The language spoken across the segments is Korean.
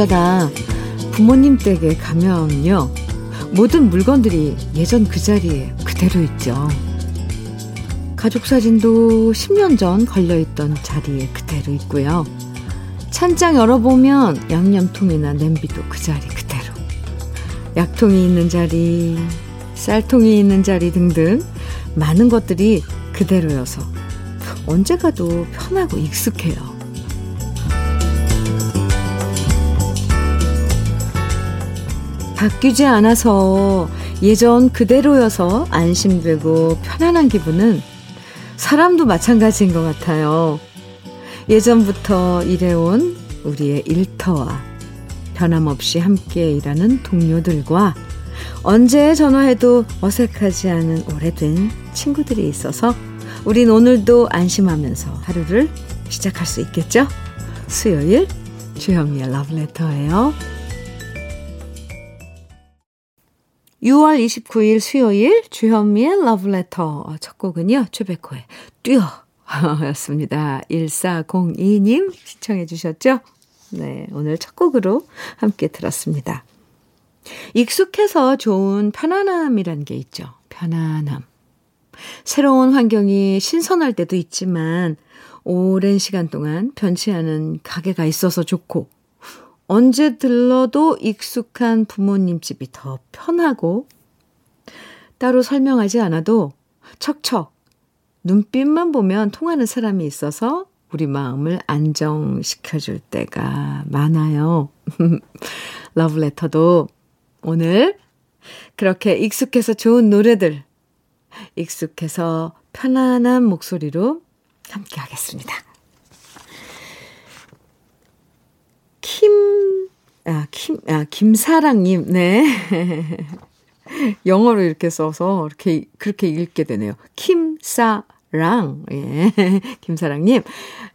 어쩌다 부모님 댁에 가면요. 모든 물건들이 예전 그 자리에 그대로 있죠. 가족 사진도 10년 전 걸려있던 자리에 그대로 있고요. 찬장 열어보면 양념통이나 냄비도 그 자리 그대로. 약통이 있는 자리, 쌀통이 있는 자리 등등 많은 것들이 그대로여서 언제 가도 편하고 익숙해요. 바뀌지 않아서 예전 그대로여서 안심되고 편안한 기분은 사람도 마찬가지인 것 같아요. 예전부터 일해온 우리의 일터와 변함없이 함께 일하는 동료들과 언제 전화해도 어색하지 않은 오래된 친구들이 있어서 우린 오늘도 안심하면서 하루를 시작할 수 있겠죠? 수요일 주현미의 러브레터예요. 6월 29일 수요일 주현미의 러브레터 첫 곡은요. 최백호의 뛰어 였습니다. 1402님 시청해 주셨죠? 네, 오늘 첫 곡으로 함께 들었습니다. 익숙해서 좋은 편안함이란 게 있죠. 편안함. 새로운 환경이 신선할 때도 있지만 오랜 시간 동안 변치 않은 가게가 있어서 좋고 언제 들러도 익숙한 부모님 집이 더 편하고 따로 설명하지 않아도 척척 눈빛만 보면 통하는 사람이 있어서 우리 마음을 안정시켜줄 때가 많아요. 러브레터도 오늘 그렇게 익숙해서 좋은 노래들, 익숙해서 편안한 목소리로 함께 하겠습니다. 킴, 아, 킴, 아, 김사랑님, 네. 영어로 이렇게 써서 이렇게, 그렇게 읽게 되네요. 김사랑, 예. 김사랑님,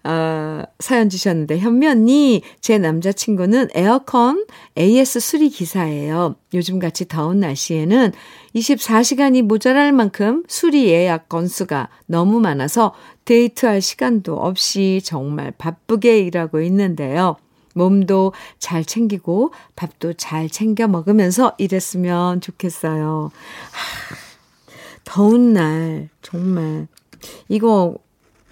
어, 사연 주셨는데, 현미 언니, 제 남자친구는 에어컨 AS 수리 기사예요. 요즘같이 더운 날씨에는 24시간이 모자랄 만큼 수리 예약 건수가 너무 많아서 데이트할 시간도 없이 정말 바쁘게 일하고 있는데요. 몸도 잘 챙기고 밥도 잘 챙겨 먹으면서 일했으면 좋겠어요. 하, 더운 날 정말 이거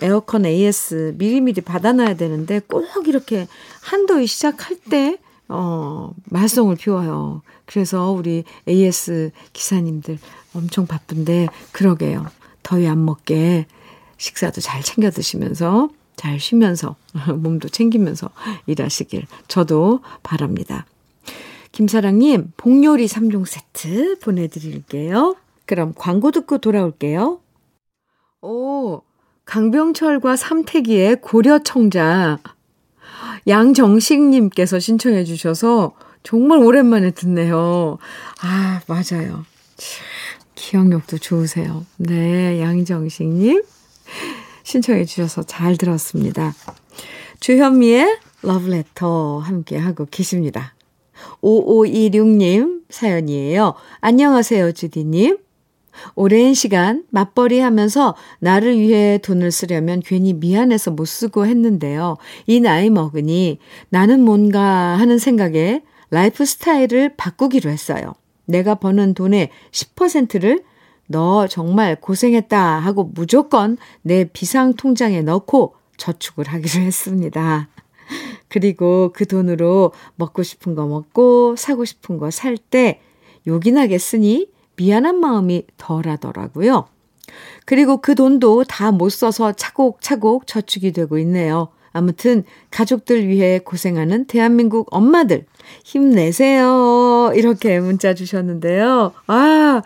에어컨 AS 미리미리 받아놔야 되는데 꼭 이렇게 한더위 시작할 때 어, 말썽을 피워요. 그래서 우리 AS 기사님들 엄청 바쁜데 그러게요. 더위 안 먹게 식사도 잘 챙겨 드시면서 잘 쉬면서 몸도 챙기면서 일하시길 저도 바랍니다. 김사랑님, 복요리 3종 세트 보내드릴게요. 그럼 광고 듣고 돌아올게요. 오, 강병철과 삼태기의 고려청자. 양정식님께서 신청해 주셔서 정말 오랜만에 듣네요. 아, 맞아요. 기억력도 좋으세요. 네, 양정식님. 신청해 주셔서 잘 들었습니다. 주현미의 러브레터 함께 하고 계십니다. 5526님 사연이에요. 안녕하세요, 주디님. 오랜 시간 맞벌이 하면서 나를 위해 돈을 쓰려면 괜히 미안해서 못 쓰고 했는데요. 이 나이 먹으니 나는 뭔가 하는 생각에 라이프 스타일을 바꾸기로 했어요. 내가 버는 돈의 10%를 너 정말 고생했다 하고 무조건 내 비상 통장에 넣고 저축을 하기로 했습니다. 그리고 그 돈으로 먹고 싶은 거 먹고 사고 싶은 거 살 때 요긴하게 쓰니 미안한 마음이 덜 하더라고요. 그리고 그 돈도 다 못 써서 차곡차곡 저축이 되고 있네요. 아무튼 가족들 위해 고생하는 대한민국 엄마들 힘내세요. 이렇게 문자 주셨는데요. 아,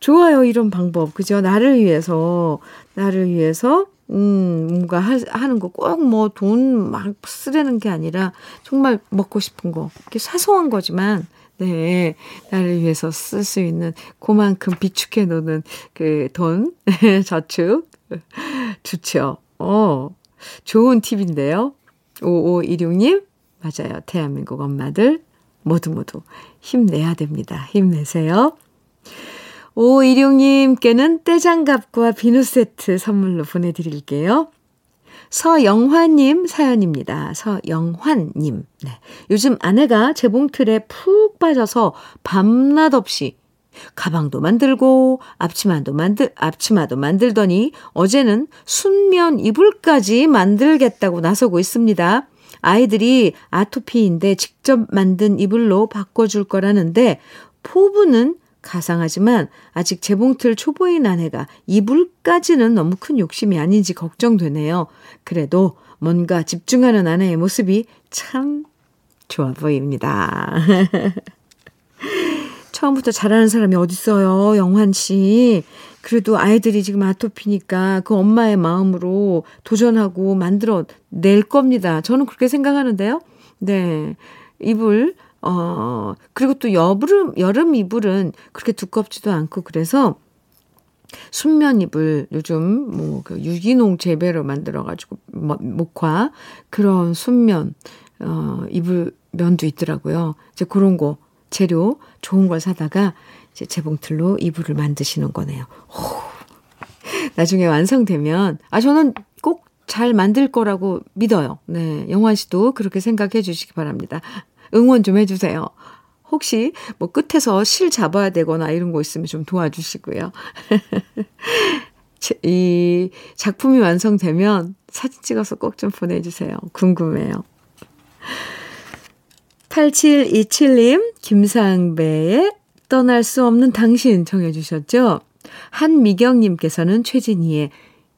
좋아요. 이런 방법. 그죠? 나를 위해서, 나를 위해서, 음, 뭔가 하, 하는 거 꼭 뭐 돈 막 쓰려는 게 아니라 정말 먹고 싶은 거. 이렇게 사소한 거지만, 네. 나를 위해서 쓸 수 있는 그만큼 비축해 놓는 그 돈, 저축. 좋죠. 어, 좋은 팁인데요. 5516님, 맞아요. 대한민국 엄마들 모두 모두 힘내야 됩니다. 힘내세요. 5516님께는 떼장갑과 비누 세트 선물로 보내드릴게요. 서영화님 사연입니다. 서영환님. 네. 요즘 아내가 재봉틀에 푹 빠져서 밤낮 없이 가방도 만들고 앞치마도 만들 앞치마도 만들더니 어제는 순면 이불까지 만들겠다고 나서고 있습니다. 아이들이 아토피인데 직접 만든 이불로 바꿔줄 거라는데 포부는 가상하지만 아직 재봉틀 초보인 아내가 이불까지는 너무 큰 욕심이 아닌지 걱정되네요. 그래도 뭔가 집중하는 아내의 모습이 참 좋아 보입니다. 처음부터 잘하는 사람이 어딨어요, 영환 씨. 그래도 아이들이 지금 아토피니까 그 엄마의 마음으로 도전하고 만들어 낼 겁니다. 저는 그렇게 생각하는데요. 네. 이불, 어, 그리고 또 여름, 여름 이불은 그렇게 두껍지도 않고 그래서 순면 이불 요즘 뭐 그 유기농 재배로 만들어가지고 뭐, 목화 그런 순면, 어, 이불 면도 있더라고요. 이제 그런 거 재료 좋은 걸 사다가 이제 재봉틀로 이불을 만드시는 거네요. 오, 나중에 완성되면 아 저는 꼭 잘 만들 거라고 믿어요. 네, 영환 씨도 그렇게 생각해 주시기 바랍니다. 응원 좀 해주세요. 혹시 뭐 끝에서 실 잡아야 되거나 이런 거 있으면 좀 도와주시고요. 이 작품이 완성되면 사진 찍어서 꼭 좀 보내주세요. 궁금해요. 8727님, 김상배의 떠날 수 없는 당신 청해 주셨죠? 한미경님께서는 최진희의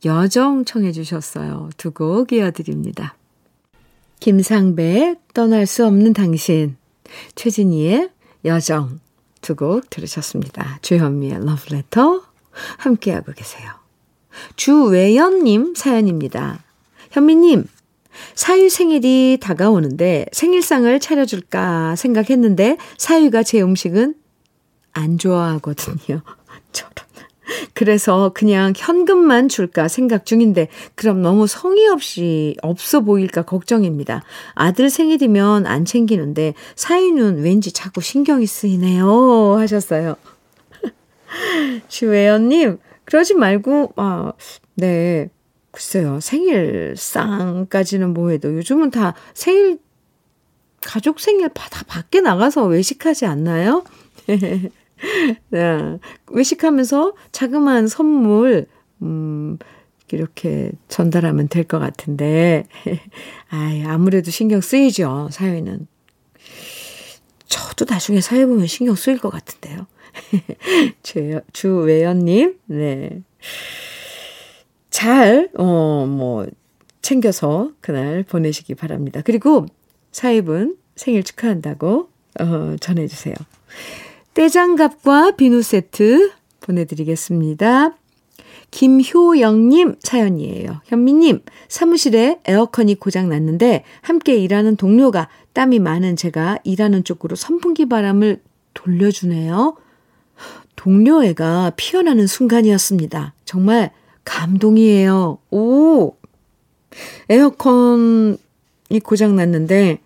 여정 청해 주셨어요. 두 곡 이어드립니다. 김상배의 떠날 수 없는 당신, 최진희의 여정 두 곡 들으셨습니다. 주현미의 러브레터 함께하고 계세요. 주외연님 사연입니다. 현미님, 사위 생일이 다가오는데 생일상을 차려줄까 생각했는데 사위가 제 음식은 안 좋아하거든요. 그래서 그냥 현금만 줄까 생각 중인데 그럼 너무 성의 없이 없어 보일까 걱정입니다. 아들 생일이면 안 챙기는데 사위는 왠지 자꾸 신경이 쓰이네요 하셨어요. 주혜연님 그러지 말고 아 네. 글쎄요. 생일상까지는 뭐해도 요즘은 다 생일 가족 생일 다 밖에 나가서 외식하지 않나요? 네. 외식하면서 자그마한 선물, 음, 이렇게 전달하면 될 것 같은데, 아이, 아무래도 신경 쓰이죠, 사회는. 저도 나중에 사회 보면 신경 쓰일 것 같은데요. 주, 주외연님, 네. 잘, 어, 뭐, 챙겨서 그날 보내시기 바랍니다. 그리고 사회분 생일 축하한다고, 어, 전해주세요. 떼장갑과 비누 세트 보내드리겠습니다. 김효영님 사연이에요. 현미님, 사무실에 에어컨이 고장 났는데 함께 일하는 동료가 땀이 많은 제가 일하는 쪽으로 선풍기 바람을 돌려주네요. 동료애가 피어나는 순간이었습니다. 정말 감동이에요. 오! 에어컨이 고장 났는데,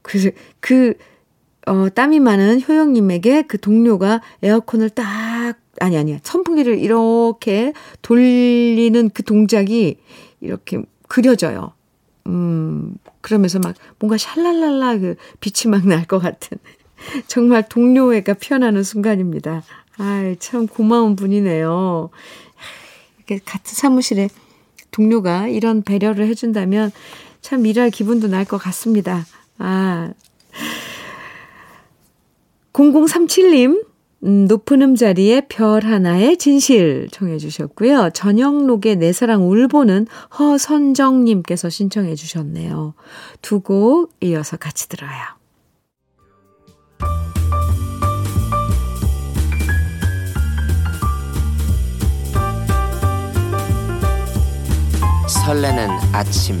그, 그, 어, 땀이 많은 효영님에게 그 동료가 에어컨을 딱, 아니, 아니, 선풍기를 이렇게 돌리는 그 동작이 이렇게 그려져요. 음, 그러면서 막 뭔가 샬랄랄라 그 빛이 막 날 것 같은. 정말 동료애가 피어나는 순간입니다. 아이, 참 고마운 분이네요. 이렇게 같은 사무실에 동료가 이런 배려를 해준다면 참 일할 기분도 날 것 같습니다. 아, 0037님, 음, 높은 음자리에 별 하나의 진실 청해 주셨고요. 저녁록의 내 사랑 울보는 허선정님께서 신청해 주셨네요. 두 곡 이어서 같이 들어요. 설레는 아침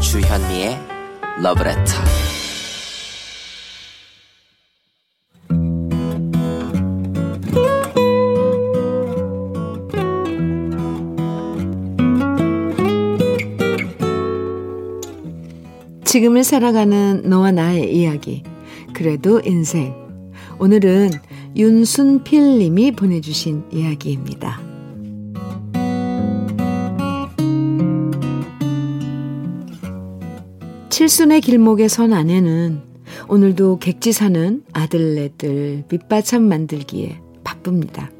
주현미의 러브레터 지금을 살아가는 너와 나의 이야기. 그래도 인생. 오늘은 윤순필 님이 보내주신 이야기입니다. 칠순의 길목에 선 아내는 오늘도 객지 사는 아들네들 밑바참 만들기에 바쁩니다.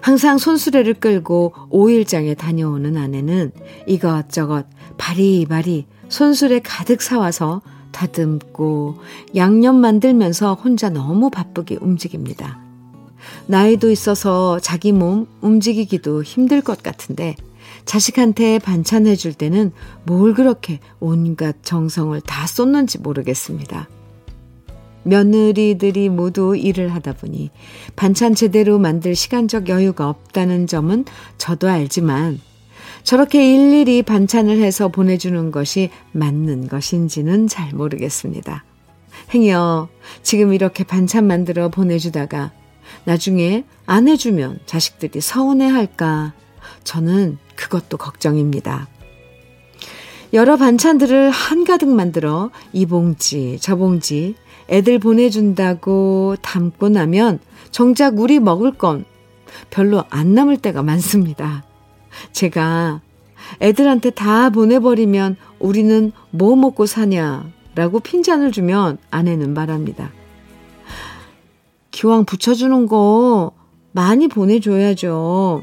항상 손수레를 끌고 오일장에 다녀오는 아내는 이것저것 바리바리 손수레 가득 사와서 다듬고 양념 만들면서 혼자 너무 바쁘게 움직입니다. 나이도 있어서 자기 몸 움직이기도 힘들 것 같은데 자식한테 반찬 해 줄 때는 뭘 그렇게 온갖 정성을 다 쏟는지 모르겠습니다. 며느리들이 모두 일을 하다 보니 반찬 제대로 만들 시간적 여유가 없다는 점은 저도 알지만 저렇게 일일이 반찬을 해서 보내주는 것이 맞는 것인지는 잘 모르겠습니다. 행여 지금 이렇게 반찬 만들어 보내주다가 나중에 안 해주면 자식들이 서운해 할까 저는 그것도 걱정입니다. 여러 반찬들을 한가득 만들어 이 봉지, 저 봉지 애들 보내준다고 담고 나면 정작 우리 먹을 건 별로 안 남을 때가 많습니다. 제가 애들한테 다 보내버리면 우리는 뭐 먹고 사냐라고 핀잔을 주면 아내는 말합니다. 기왕 붙여주는 거 많이 보내줘야죠.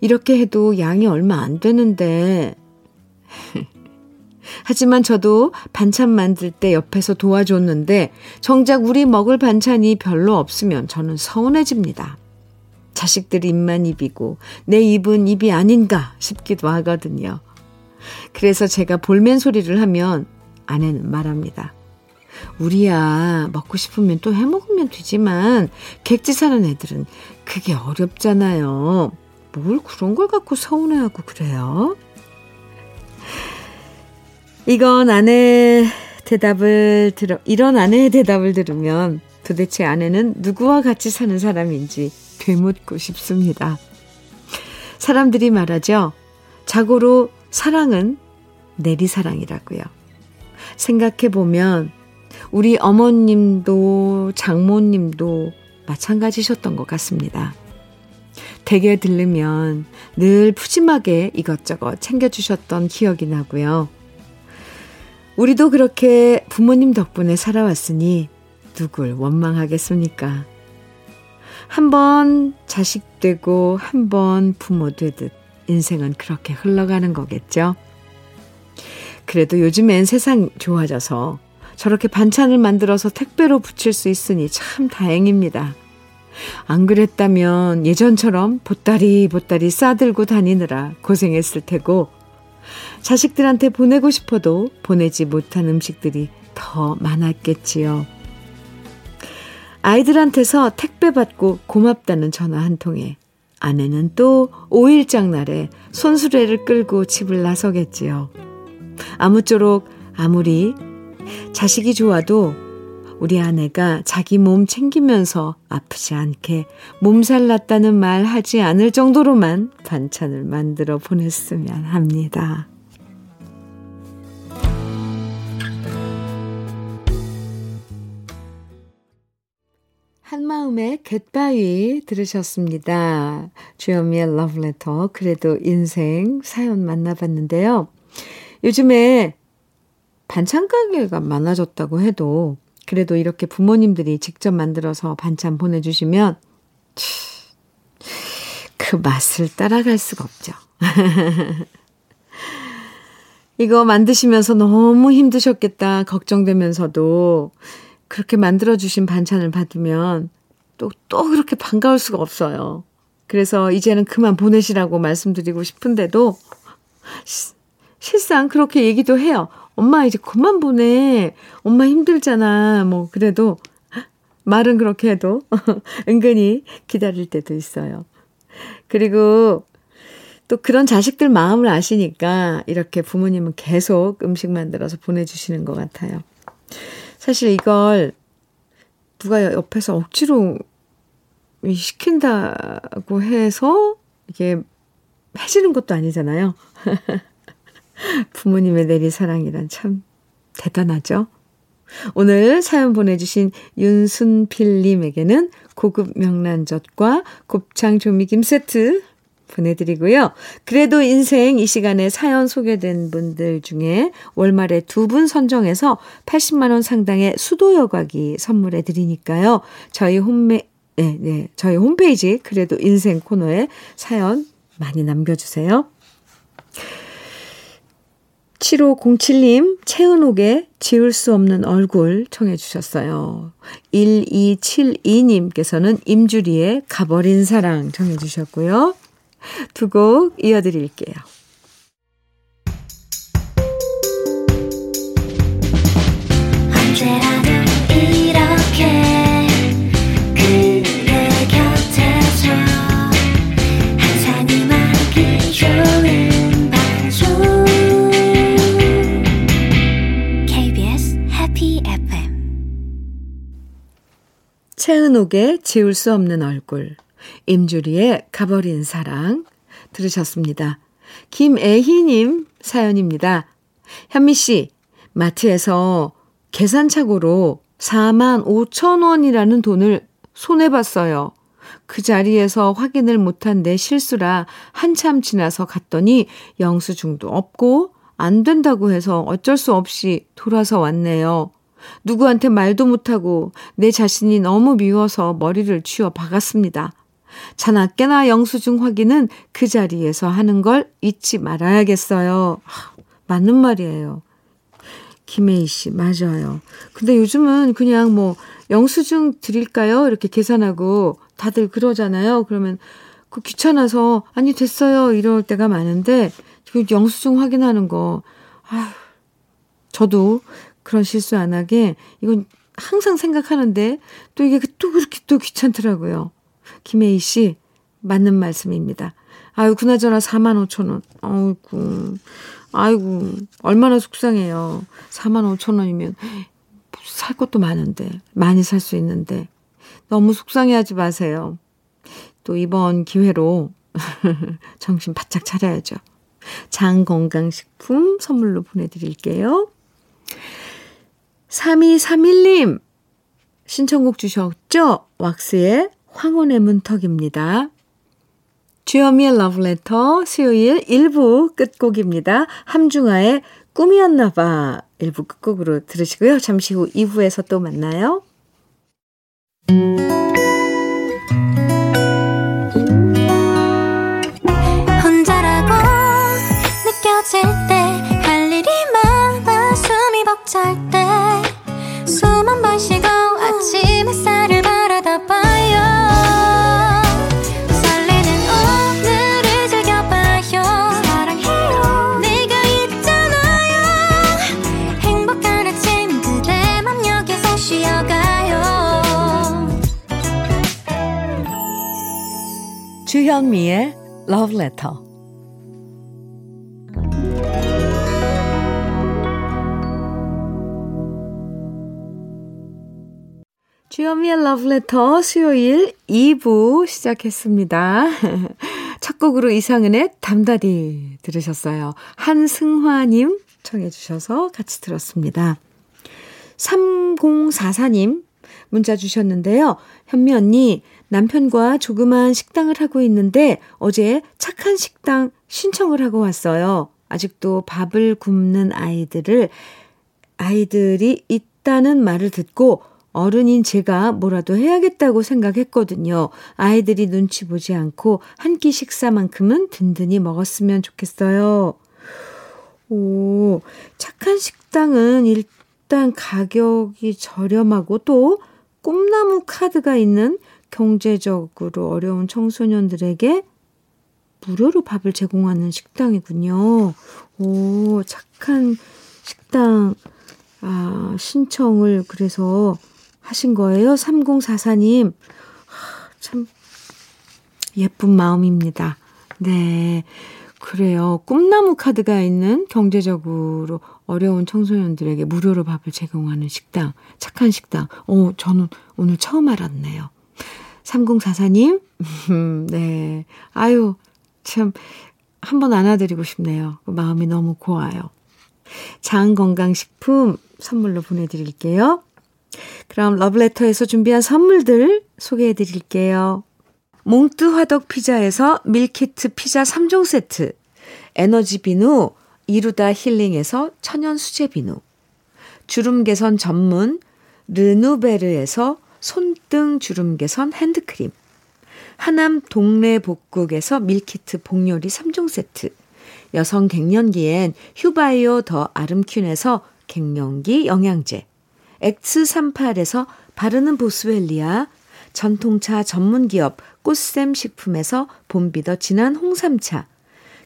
이렇게 해도 양이 얼마 안 되는데. 하지만 저도 반찬 만들 때 옆에서 도와줬는데 정작 우리 먹을 반찬이 별로 없으면 저는 서운해집니다. 자식들 입만 입이고 내 입은 입이 아닌가 싶기도 하거든요. 그래서 제가 볼멘 소리를 하면 아내는 말합니다. 우리야 먹고 싶으면 또 해먹으면 되지만 객지 사는 애들은 그게 어렵잖아요. 뭘 그런 걸 갖고 서운해하고 그래요? 이건 아내 대답을 들어, 이런 아내의 대답을 들으면 도대체 아내는 누구와 같이 사는 사람인지 되묻고 싶습니다. 사람들이 말하죠. 자고로 사랑은 내리사랑이라고요. 생각해보면 우리 어머님도 장모님도 마찬가지셨던 것 같습니다. 댁에 들르면 늘 푸짐하게 이것저것 챙겨주셨던 기억이 나고요. 우리도 그렇게 부모님 덕분에 살아왔으니 누굴 원망하겠습니까? 한 번 자식 되고 한 번 부모 되듯 인생은 그렇게 흘러가는 거겠죠? 그래도 요즘엔 세상 좋아져서 저렇게 반찬을 만들어서 택배로 붙일 수 있으니 참 다행입니다. 안 그랬다면 예전처럼 보따리 보따리 싸들고 다니느라 고생했을 테고 자식들한테 보내고 싶어도 보내지 못한 음식들이 더 많았겠지요. 아이들한테서 택배 받고 고맙다는 전화 한 통에 아내는 또 5일장 날에 손수레를 끌고 집을 나서겠지요. 아무쪼록 아무리 자식이 좋아도 우리 아내가 자기 몸 챙기면서 아프지 않게 몸살 났다는 말 하지 않을 정도로만 반찬을 만들어 보냈으면 합니다. 한마음의 갯바위 들으셨습니다. 주현미의 러브레터 그래도 인생 사연 만나봤는데요. 요즘에 반찬 가게가 많아졌다고 해도 그래도 이렇게 부모님들이 직접 만들어서 반찬 보내주시면 그 맛을 따라갈 수가 없죠. 이거 만드시면서 너무 힘드셨겠다 걱정되면서도 그렇게 만들어주신 반찬을 받으면 또, 또 그렇게 반가울 수가 없어요. 그래서 이제는 그만 보내시라고 말씀드리고 싶은데도 실상 그렇게 얘기도 해요. 엄마 이제 그만 보내. 엄마 힘들잖아. 뭐 그래도 말은 그렇게 해도 은근히 기다릴 때도 있어요. 그리고 또 그런 자식들 마음을 아시니까 이렇게 부모님은 계속 음식 만들어서 보내주시는 것 같아요. 사실 이걸 누가 옆에서 억지로 시킨다고 해서 이게 해지는 것도 아니잖아요. 부모님의 내리 사랑이란 참 대단하죠? 오늘 사연 보내주신 윤순필님에게는 고급 명란젓과 곱창 조미김 세트 보내드리고요. 그래도 인생 이 시간에 사연 소개된 분들 중에 월말에 두 분 선정해서 80만원 상당의 수도 여과기 선물해 드리니까요. 저희 홈메, 네, 네. 저희 홈페이지 그래도 인생 코너에 사연 많이 남겨주세요. 7507님, 채은옥의 지울 수 없는 얼굴 청해 주셨어요. 1272님께서는 임주리의 가버린 사랑 청해 주셨고요. 두 곡 이어드릴게요. 최은옥의 지울 수 없는 얼굴, 임주리의 가버린 사랑 들으셨습니다. 김애희님 사연입니다. 현미 씨, 마트에서 계산착오로 4만 5천 원이라는 돈을 손해봤어요. 그 자리에서 확인을 못한 내 실수라 한참 지나서 갔더니 영수증도 없고 안 된다고 해서 어쩔 수 없이 돌아서 왔네요. 누구한테 말도 못하고 내 자신이 너무 미워서 머리를 쥐어 박았습니다. 자나깨나 영수증 확인은 그 자리에서 하는 걸 잊지 말아야겠어요. 맞는 말이에요. 김혜희 씨, 맞아요. 근데 요즘은 그냥 뭐 영수증 드릴까요? 이렇게 계산하고 다들 그러잖아요. 그러면 그 귀찮아서 아니 됐어요 이럴 때가 많은데 그 영수증 확인하는 거 아휴 저도 그런 실수 안 하게 이건 항상 생각하는데 또 이게 또 그렇게 또 귀찮더라고요. 김혜희 씨 맞는 말씀입니다. 아유 그나저나 4만 5천 원. 아이고 아이고 얼마나 속상해요. 4만 5천 원이면 살 것도 많은데 많이 살 수 있는데 너무 속상해 하지 마세요. 또 이번 기회로 정신 바짝 차려야죠. 장건강식품 선물로 보내드릴게요. 3231님 신청곡 주셨죠? 왁스의 황혼의 문턱입니다. 주여미의 러브레터 수요일 1부 끝곡입니다. 함중아의 꿈이었나봐 1부 끝곡으로 들으시고요. 잠시 후 2부에서 또 만나요. 혼자라고 느껴질 때 주현미의 Love Letter. 주현미의 Love Letter 수요일 2부 시작했습니다. 첫 곡으로 이상은의 담다디 들으셨어요. 한승화님 청해 주셔서 같이 들었습니다. 3044님 문자 주셨는데요. 현미 언니, 남편과 조그만 식당을 하고 있는데 어제 착한 식당 신청을 하고 왔어요. 아직도 밥을 굶는 아이들을, 아이들이 있다는 말을 듣고 어른인 제가 뭐라도 해야겠다고 생각했거든요. 아이들이 눈치 보지 않고 한 끼 식사만큼은 든든히 먹었으면 좋겠어요. 오, 착한 식당은 일단 가격이 저렴하고 또 꿈나무 카드가 있는 경제적으로 어려운 청소년들에게 무료로 밥을 제공하는 식당이군요. 오, 착한 식당, 아, 신청을 그래서 하신 거예요? 3044님. 참, 예쁜 마음입니다. 네. 그래요. 꿈나무 카드가 있는 경제적으로 어려운 청소년들에게 무료로 밥을 제공하는 식당, 착한 식당. 어, 저는 오늘 처음 알았네요. 3044님, 네. 아유, 참, 한번 안아드리고 싶네요. 그 마음이 너무 고와요. 장건강식품 선물로 보내드릴게요. 그럼 러브레터에서 준비한 선물들 소개해 드릴게요. 몽뜨 화덕 피자에서 밀키트 피자 3종 세트, 에너지 비누 이루다 힐링에서 천연 수제 비누, 주름 개선 전문 르누베르에서 손등 주름 개선 핸드크림, 하남 동네 복국에서 밀키트 복요리 3종 세트, 여성 갱년기엔 휴바이오 더 아름퀸에서 갱년기 영양제, X38에서 바르는 보스웰리아, 전통차 전문기업 꽃샘 식품에서 봄비더 진한 홍삼차,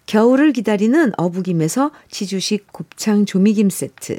겨울을 기다리는 어부김에서 지주식 곱창 조미김 세트,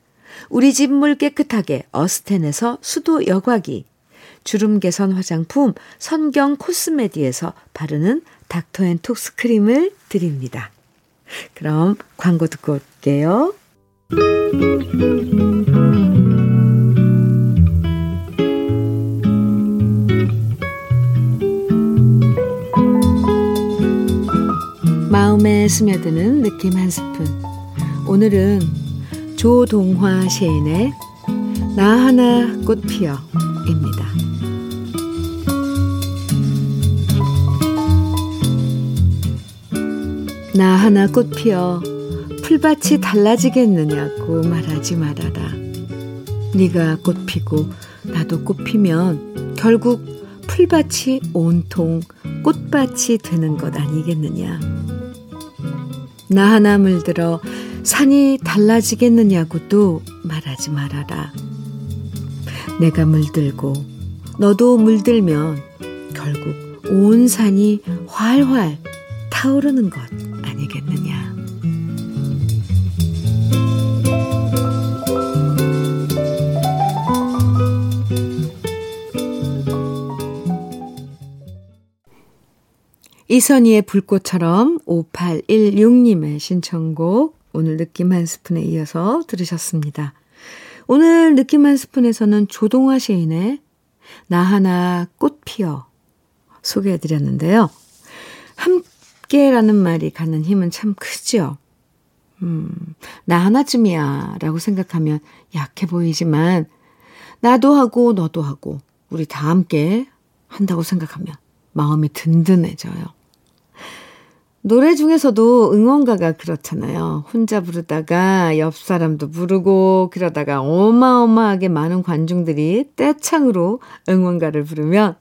우리 집 물 깨끗하게 어스텐에서 수도 여과기, 주름 개선 화장품 선경 코스메디에서 바르는 닥터앤톡스 크림을 드립니다. 그럼 광고 듣고 올게요. 마음에 스며드는 느낌 한 스푼. 오늘은 조동화 시인의 나 하나 꽃 피어입니다. 나 하나 꽃 피어 풀밭이 달라지겠느냐고 말하지 말아라. 네가 꽃 피고 나도 꽃 피면 결국 풀밭이 온통 꽃밭이 되는 것 아니겠느냐. 나 하나 물들어 산이 달라지겠느냐고도 말하지 말아라. 내가 물들고 너도 물들면 결국 온 산이 활활 타오르는 것 아니겠느냐. 이선희의 불꽃처럼 5816님의 신청곡 오늘 느낌 한 스푼에 이어서 들으셨습니다. 오늘 느낌 한 스푼에서는 조동화 시인의 나 하나 꽃 피어 소개해 드렸는데요. 함께라는 말이 갖는 힘은 참 크죠. 음, 나 하나쯤이야 라고 생각하면 약해 보이지만 나도 하고 너도 하고 우리 다 함께 한다고 생각하면 마음이 든든해져요. 노래 중에서도 응원가가 그렇잖아요. 혼자 부르다가 옆 사람도 부르고 그러다가 어마어마하게 많은 관중들이 떼창으로 응원가를 부르면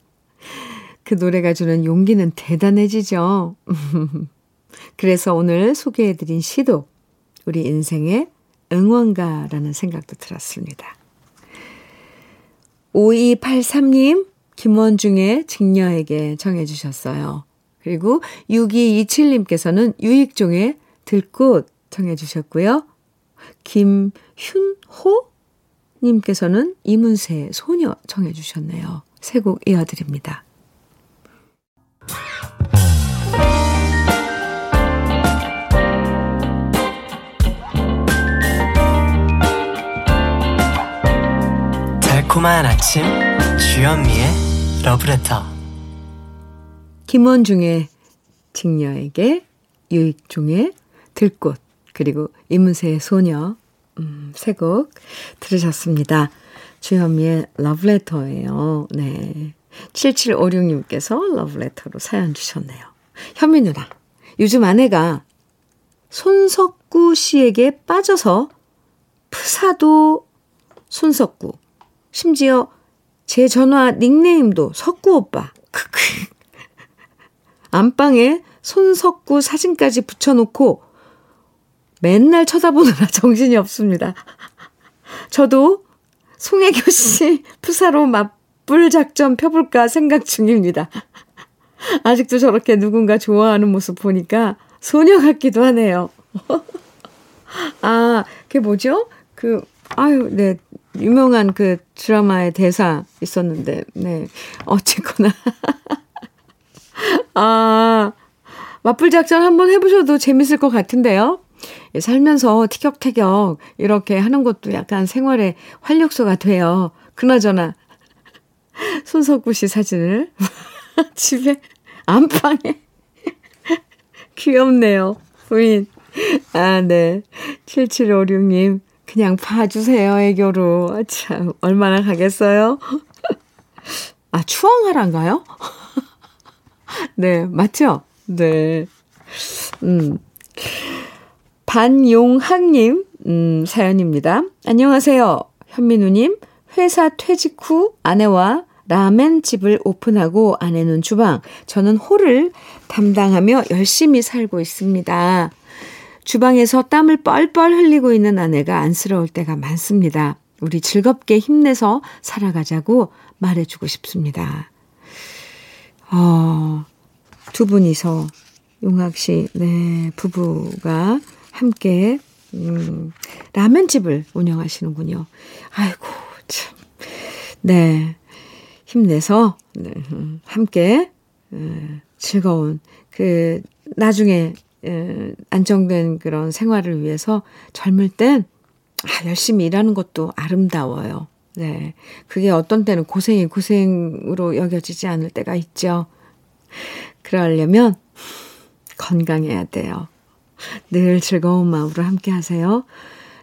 그 노래가 주는 용기는 대단해지죠. 그래서 오늘 소개해드린 시도 우리 인생의 응원가라는 생각도 들었습니다. 5283님, 김원중의 직녀에게 정해주셨어요. 그리고 6227님께서는 유익종의 들꽃 청해 주셨고요. 김윤호 님께서는 이문세 소녀 청해 주셨네요. 세 곡 이어드립니다. 달콤한 아침 주현미의 러브레터 김원중의 직녀에게 유익종의 들꽃 그리고 이문세의 소녀 음, 세곡 들으셨습니다. 주현미의 러브레터예요. 네. 7756님께서 러브레터로 사연 주셨네요. 현미 누나, 요즘 아내가 손석구 씨에게 빠져서 프사도 손석구, 심지어 제 전화 닉네임도 석구 오빠. 크크. 안방에 손석구 사진까지 붙여놓고 맨날 쳐다보느라 정신이 없습니다. 저도 송혜교 씨 푸사로 맞불 작전 펴볼까 생각 중입니다. 아직도 저렇게 누군가 좋아하는 모습 보니까 소녀 같기도 하네요. 아, 그게 뭐죠? 그, 아유, 네. 유명한 그 드라마의 대사 있었는데, 네. 어쨌거나. 아, 맞불 작전 한번 해보셔도 재밌을 것 같은데요. 예, 살면서 티격태격 이렇게 하는 것도 약간 생활의 활력소가 돼요. 그나저나, 손석구 씨 사진을 집에, 안방에. 귀엽네요. 부인. 아, 네. 7756님, 그냥 봐주세요, 애교로. 아, 참, 얼마나 가겠어요? 아, 추앙하란가요? 네, 맞죠? 네. 음. 반용학님, 음, 사연입니다. 안녕하세요. 현민우님, 회사 퇴직 후 아내와 라멘 집을 오픈하고 아내는 주방, 저는 홀을 담당하며 열심히 살고 있습니다. 주방에서 땀을 뻘뻘 흘리고 있는 아내가 안쓰러울 때가 많습니다. 우리 즐겁게 힘내서 살아가자고 말해주고 싶습니다. 어, 두 분이서 용학 씨, 네, 부부가 함께, 음, 라면집을 운영하시는군요. 아이고, 참. 네. 힘내서, 네, 함께, 음, 즐거운, 그, 나중에 안정된 그런 생활을 위해서 젊을 땐 아, 열심히 일하는 것도 아름다워요. 네. 그게 어떤 때는 고생이 고생으로 여겨지지 않을 때가 있죠. 그러려면 건강해야 돼요. 늘 즐거운 마음으로 함께 하세요.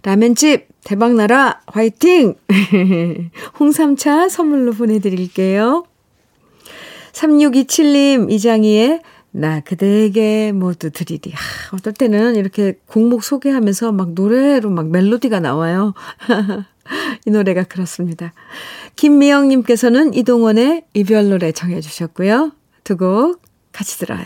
라면집 대박나라 화이팅! 홍삼차 선물로 보내드릴게요. 3627님 이장희의 나 그대에게 모두 드리리. 아, 어떨 때는 이렇게 곡목 소개하면서 막 노래로 막 멜로디가 나와요. 이 노래가 그렇습니다. 김미영님께서는 이동원의 이별 노래 정해주셨고요. 두 곡 같이 들어요.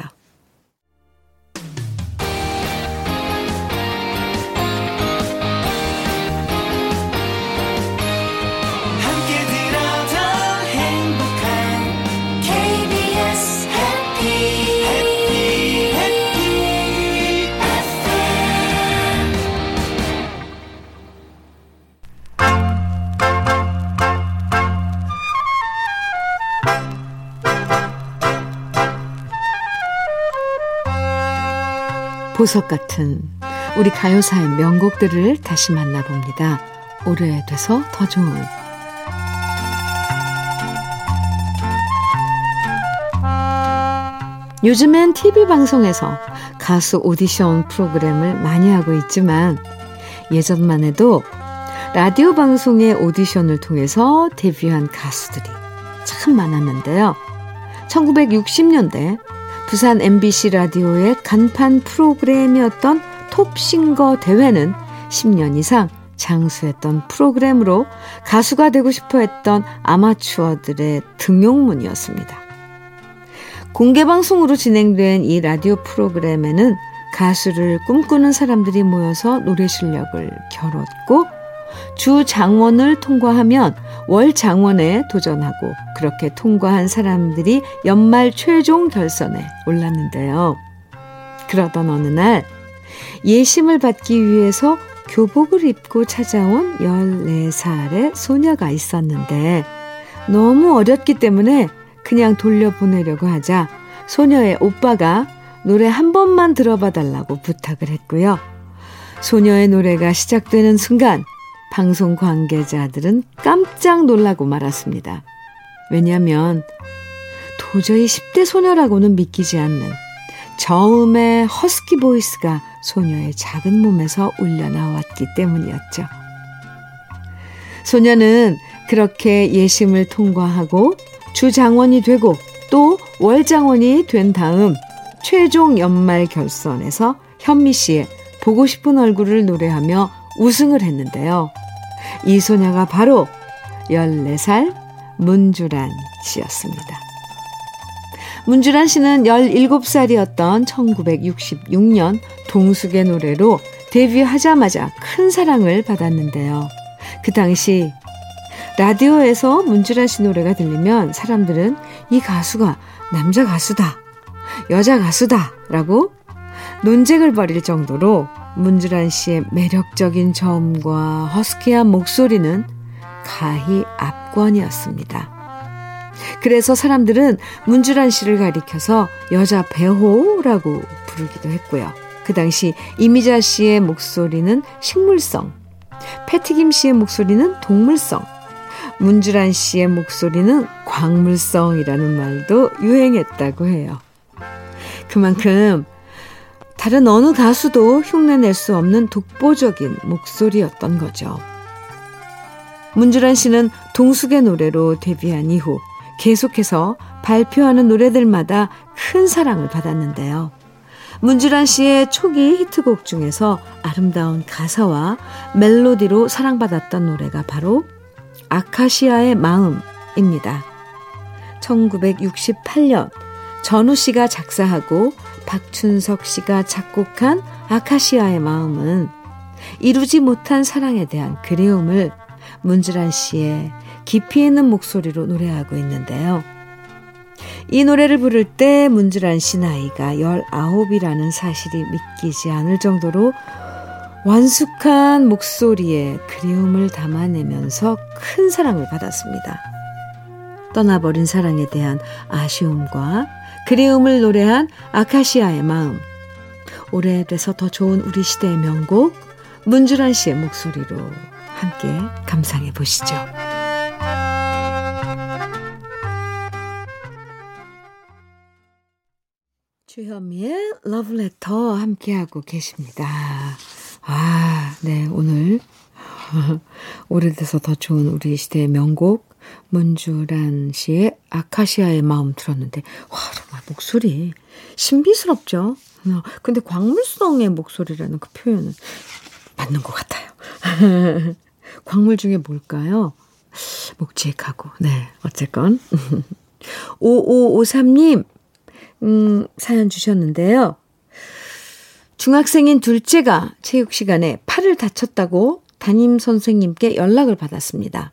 보석 같은 우리 가요사의 명곡들을 다시 만나봅니다. 오래돼서 더 좋은 요즘엔 TV 방송에서 가수 오디션 프로그램을 많이 하고 있지만 예전만 해도 라디오 방송의 오디션을 통해서 데뷔한 가수들이 참 많았는데요. 1960년대 부산 MBC 라디오의 간판 프로그램이었던 톱싱거 대회는 10년 이상 장수했던 프로그램으로 가수가 되고 싶어 했던 아마추어들의 등용문이었습니다. 공개방송으로 진행된 이 라디오 프로그램에는 가수를 꿈꾸는 사람들이 모여서 노래 실력을 겨뤘고 주 장원을 통과하면 월 장원에 도전하고 그렇게 통과한 사람들이 연말 최종 결선에 올랐는데요. 그러던 어느 날 예심을 받기 위해서 교복을 입고 찾아온 14살의 소녀가 있었는데 너무 어렸기 때문에 그냥 돌려보내려고 하자 소녀의 오빠가 노래 한 번만 들어봐 달라고 부탁을 했고요. 소녀의 노래가 시작되는 순간 방송 관계자들은 깜짝 놀라고 말았습니다. 왜냐하면 도저히 10대 소녀라고는 믿기지 않는 저음의 허스키 보이스가 소녀의 작은 몸에서 울려 나왔기 때문이었죠. 소녀는 그렇게 예심을 통과하고 주장원이 되고 또 월장원이 된 다음 최종 연말 결선에서 현미 씨의 보고 싶은 얼굴을 노래하며 우승을 했는데요. 이 소녀가 바로 14살 문주란 씨였습니다. 문주란 씨는 17살이었던 1966년 동숙의 노래로 데뷔하자마자 큰 사랑을 받았는데요. 그 당시 라디오에서 문주란 씨 노래가 들리면 사람들은 이 가수가 남자 가수다, 여자 가수다 라고 논쟁을 벌일 정도로 문주란 씨의 매력적인 저음과 허스키한 목소리는 가히 압권이었습니다. 그래서 사람들은 문주란 씨를 가리켜서 여자 배호라고 부르기도 했고요. 그 당시 이미자 씨의 목소리는 식물성, 패티김 씨의 목소리는 동물성, 문주란 씨의 목소리는 광물성이라는 말도 유행했다고 해요. 그만큼 다른 어느 가수도 흉내낼 수 없는 독보적인 목소리였던 거죠. 문주란 씨는 동숙의 노래로 데뷔한 이후 계속해서 발표하는 노래들마다 큰 사랑을 받았는데요. 문주란 씨의 초기 히트곡 중에서 아름다운 가사와 멜로디로 사랑받았던 노래가 바로 아카시아의 마음입니다. 1968년 전우 씨가 작사하고 박춘석 씨가 작곡한 아카시아의 마음은 이루지 못한 사랑에 대한 그리움을 문주란 씨의 깊이 있는 목소리로 노래하고 있는데요. 이 노래를 부를 때 문주란 씨 나이가 19이라는 사실이 믿기지 않을 정도로 완숙한 목소리에 그리움을 담아내면서 큰 사랑을 받았습니다. 떠나버린 사랑에 대한 아쉬움과 그리움을 노래한 아카시아의 마음. 오래돼서 더 좋은 우리 시대의 명곡 문주란 씨의 목소리로 함께 감상해 보시죠. 주현미의 러브레터 함께하고 계십니다. 아, 네, 오늘 오래돼서 더 좋은 우리 시대의 명곡 문주란 씨의 아카시아의 마음 들었는데 와 정말 목소리 신비스럽죠. 어, 근데 광물성의 목소리라는 그 표현은 맞는 것 같아요. 광물 중에 뭘까요? 묵직하고 네 어쨌건 5553님 음, 사연 주셨는데요. 중학생인 둘째가 체육 시간에 팔을 다쳤다고 담임 선생님께 연락을 받았습니다.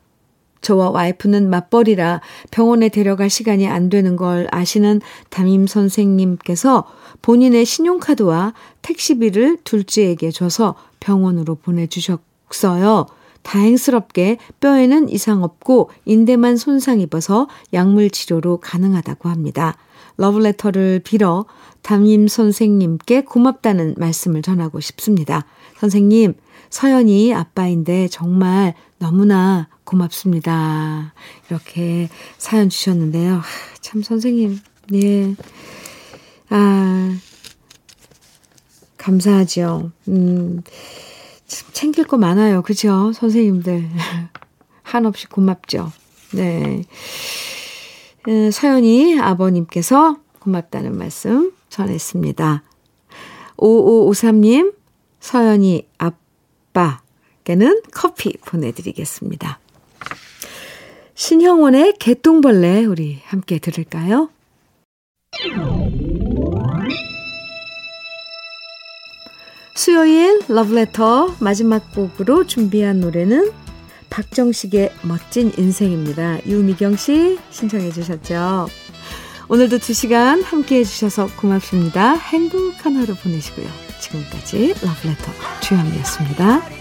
저와 와이프는 맞벌이라 병원에 데려갈 시간이 안 되는 걸 아시는 담임 선생님께서 본인의 신용카드와 택시비를 둘째에게 줘서 병원으로 보내주셨어요. 다행스럽게 뼈에는 이상 없고 인대만 손상 입어서 약물 치료로 가능하다고 합니다. 러브레터를 빌어 담임 선생님께 고맙다는 말씀을 전하고 싶습니다. 선생님, 서연이 아빠인데 정말 너무나 고맙습니다. 이렇게 사연 주셨는데요. 참 선생님, 예. 아, 감사하죠. 음, 참 챙길 거 많아요. 그죠? 선생님들. 한없이 고맙죠. 네. 음, 서연이 아버님께서 고맙다는 말씀 전했습니다. 5553님, 서연이 아빠 께는 커피 보내드리겠습니다. 신형원의 개똥벌레 우리 함께 들을까요? 수요일 러브레터 마지막 곡으로 준비한 노래는 박정식의 멋진 인생입니다. 유미경 씨 신청해 주셨죠. 오늘도 두 시간 함께 해주셔서 고맙습니다. 행복한 하루 보내시고요. 지금까지 러브레터 주현미였습니다.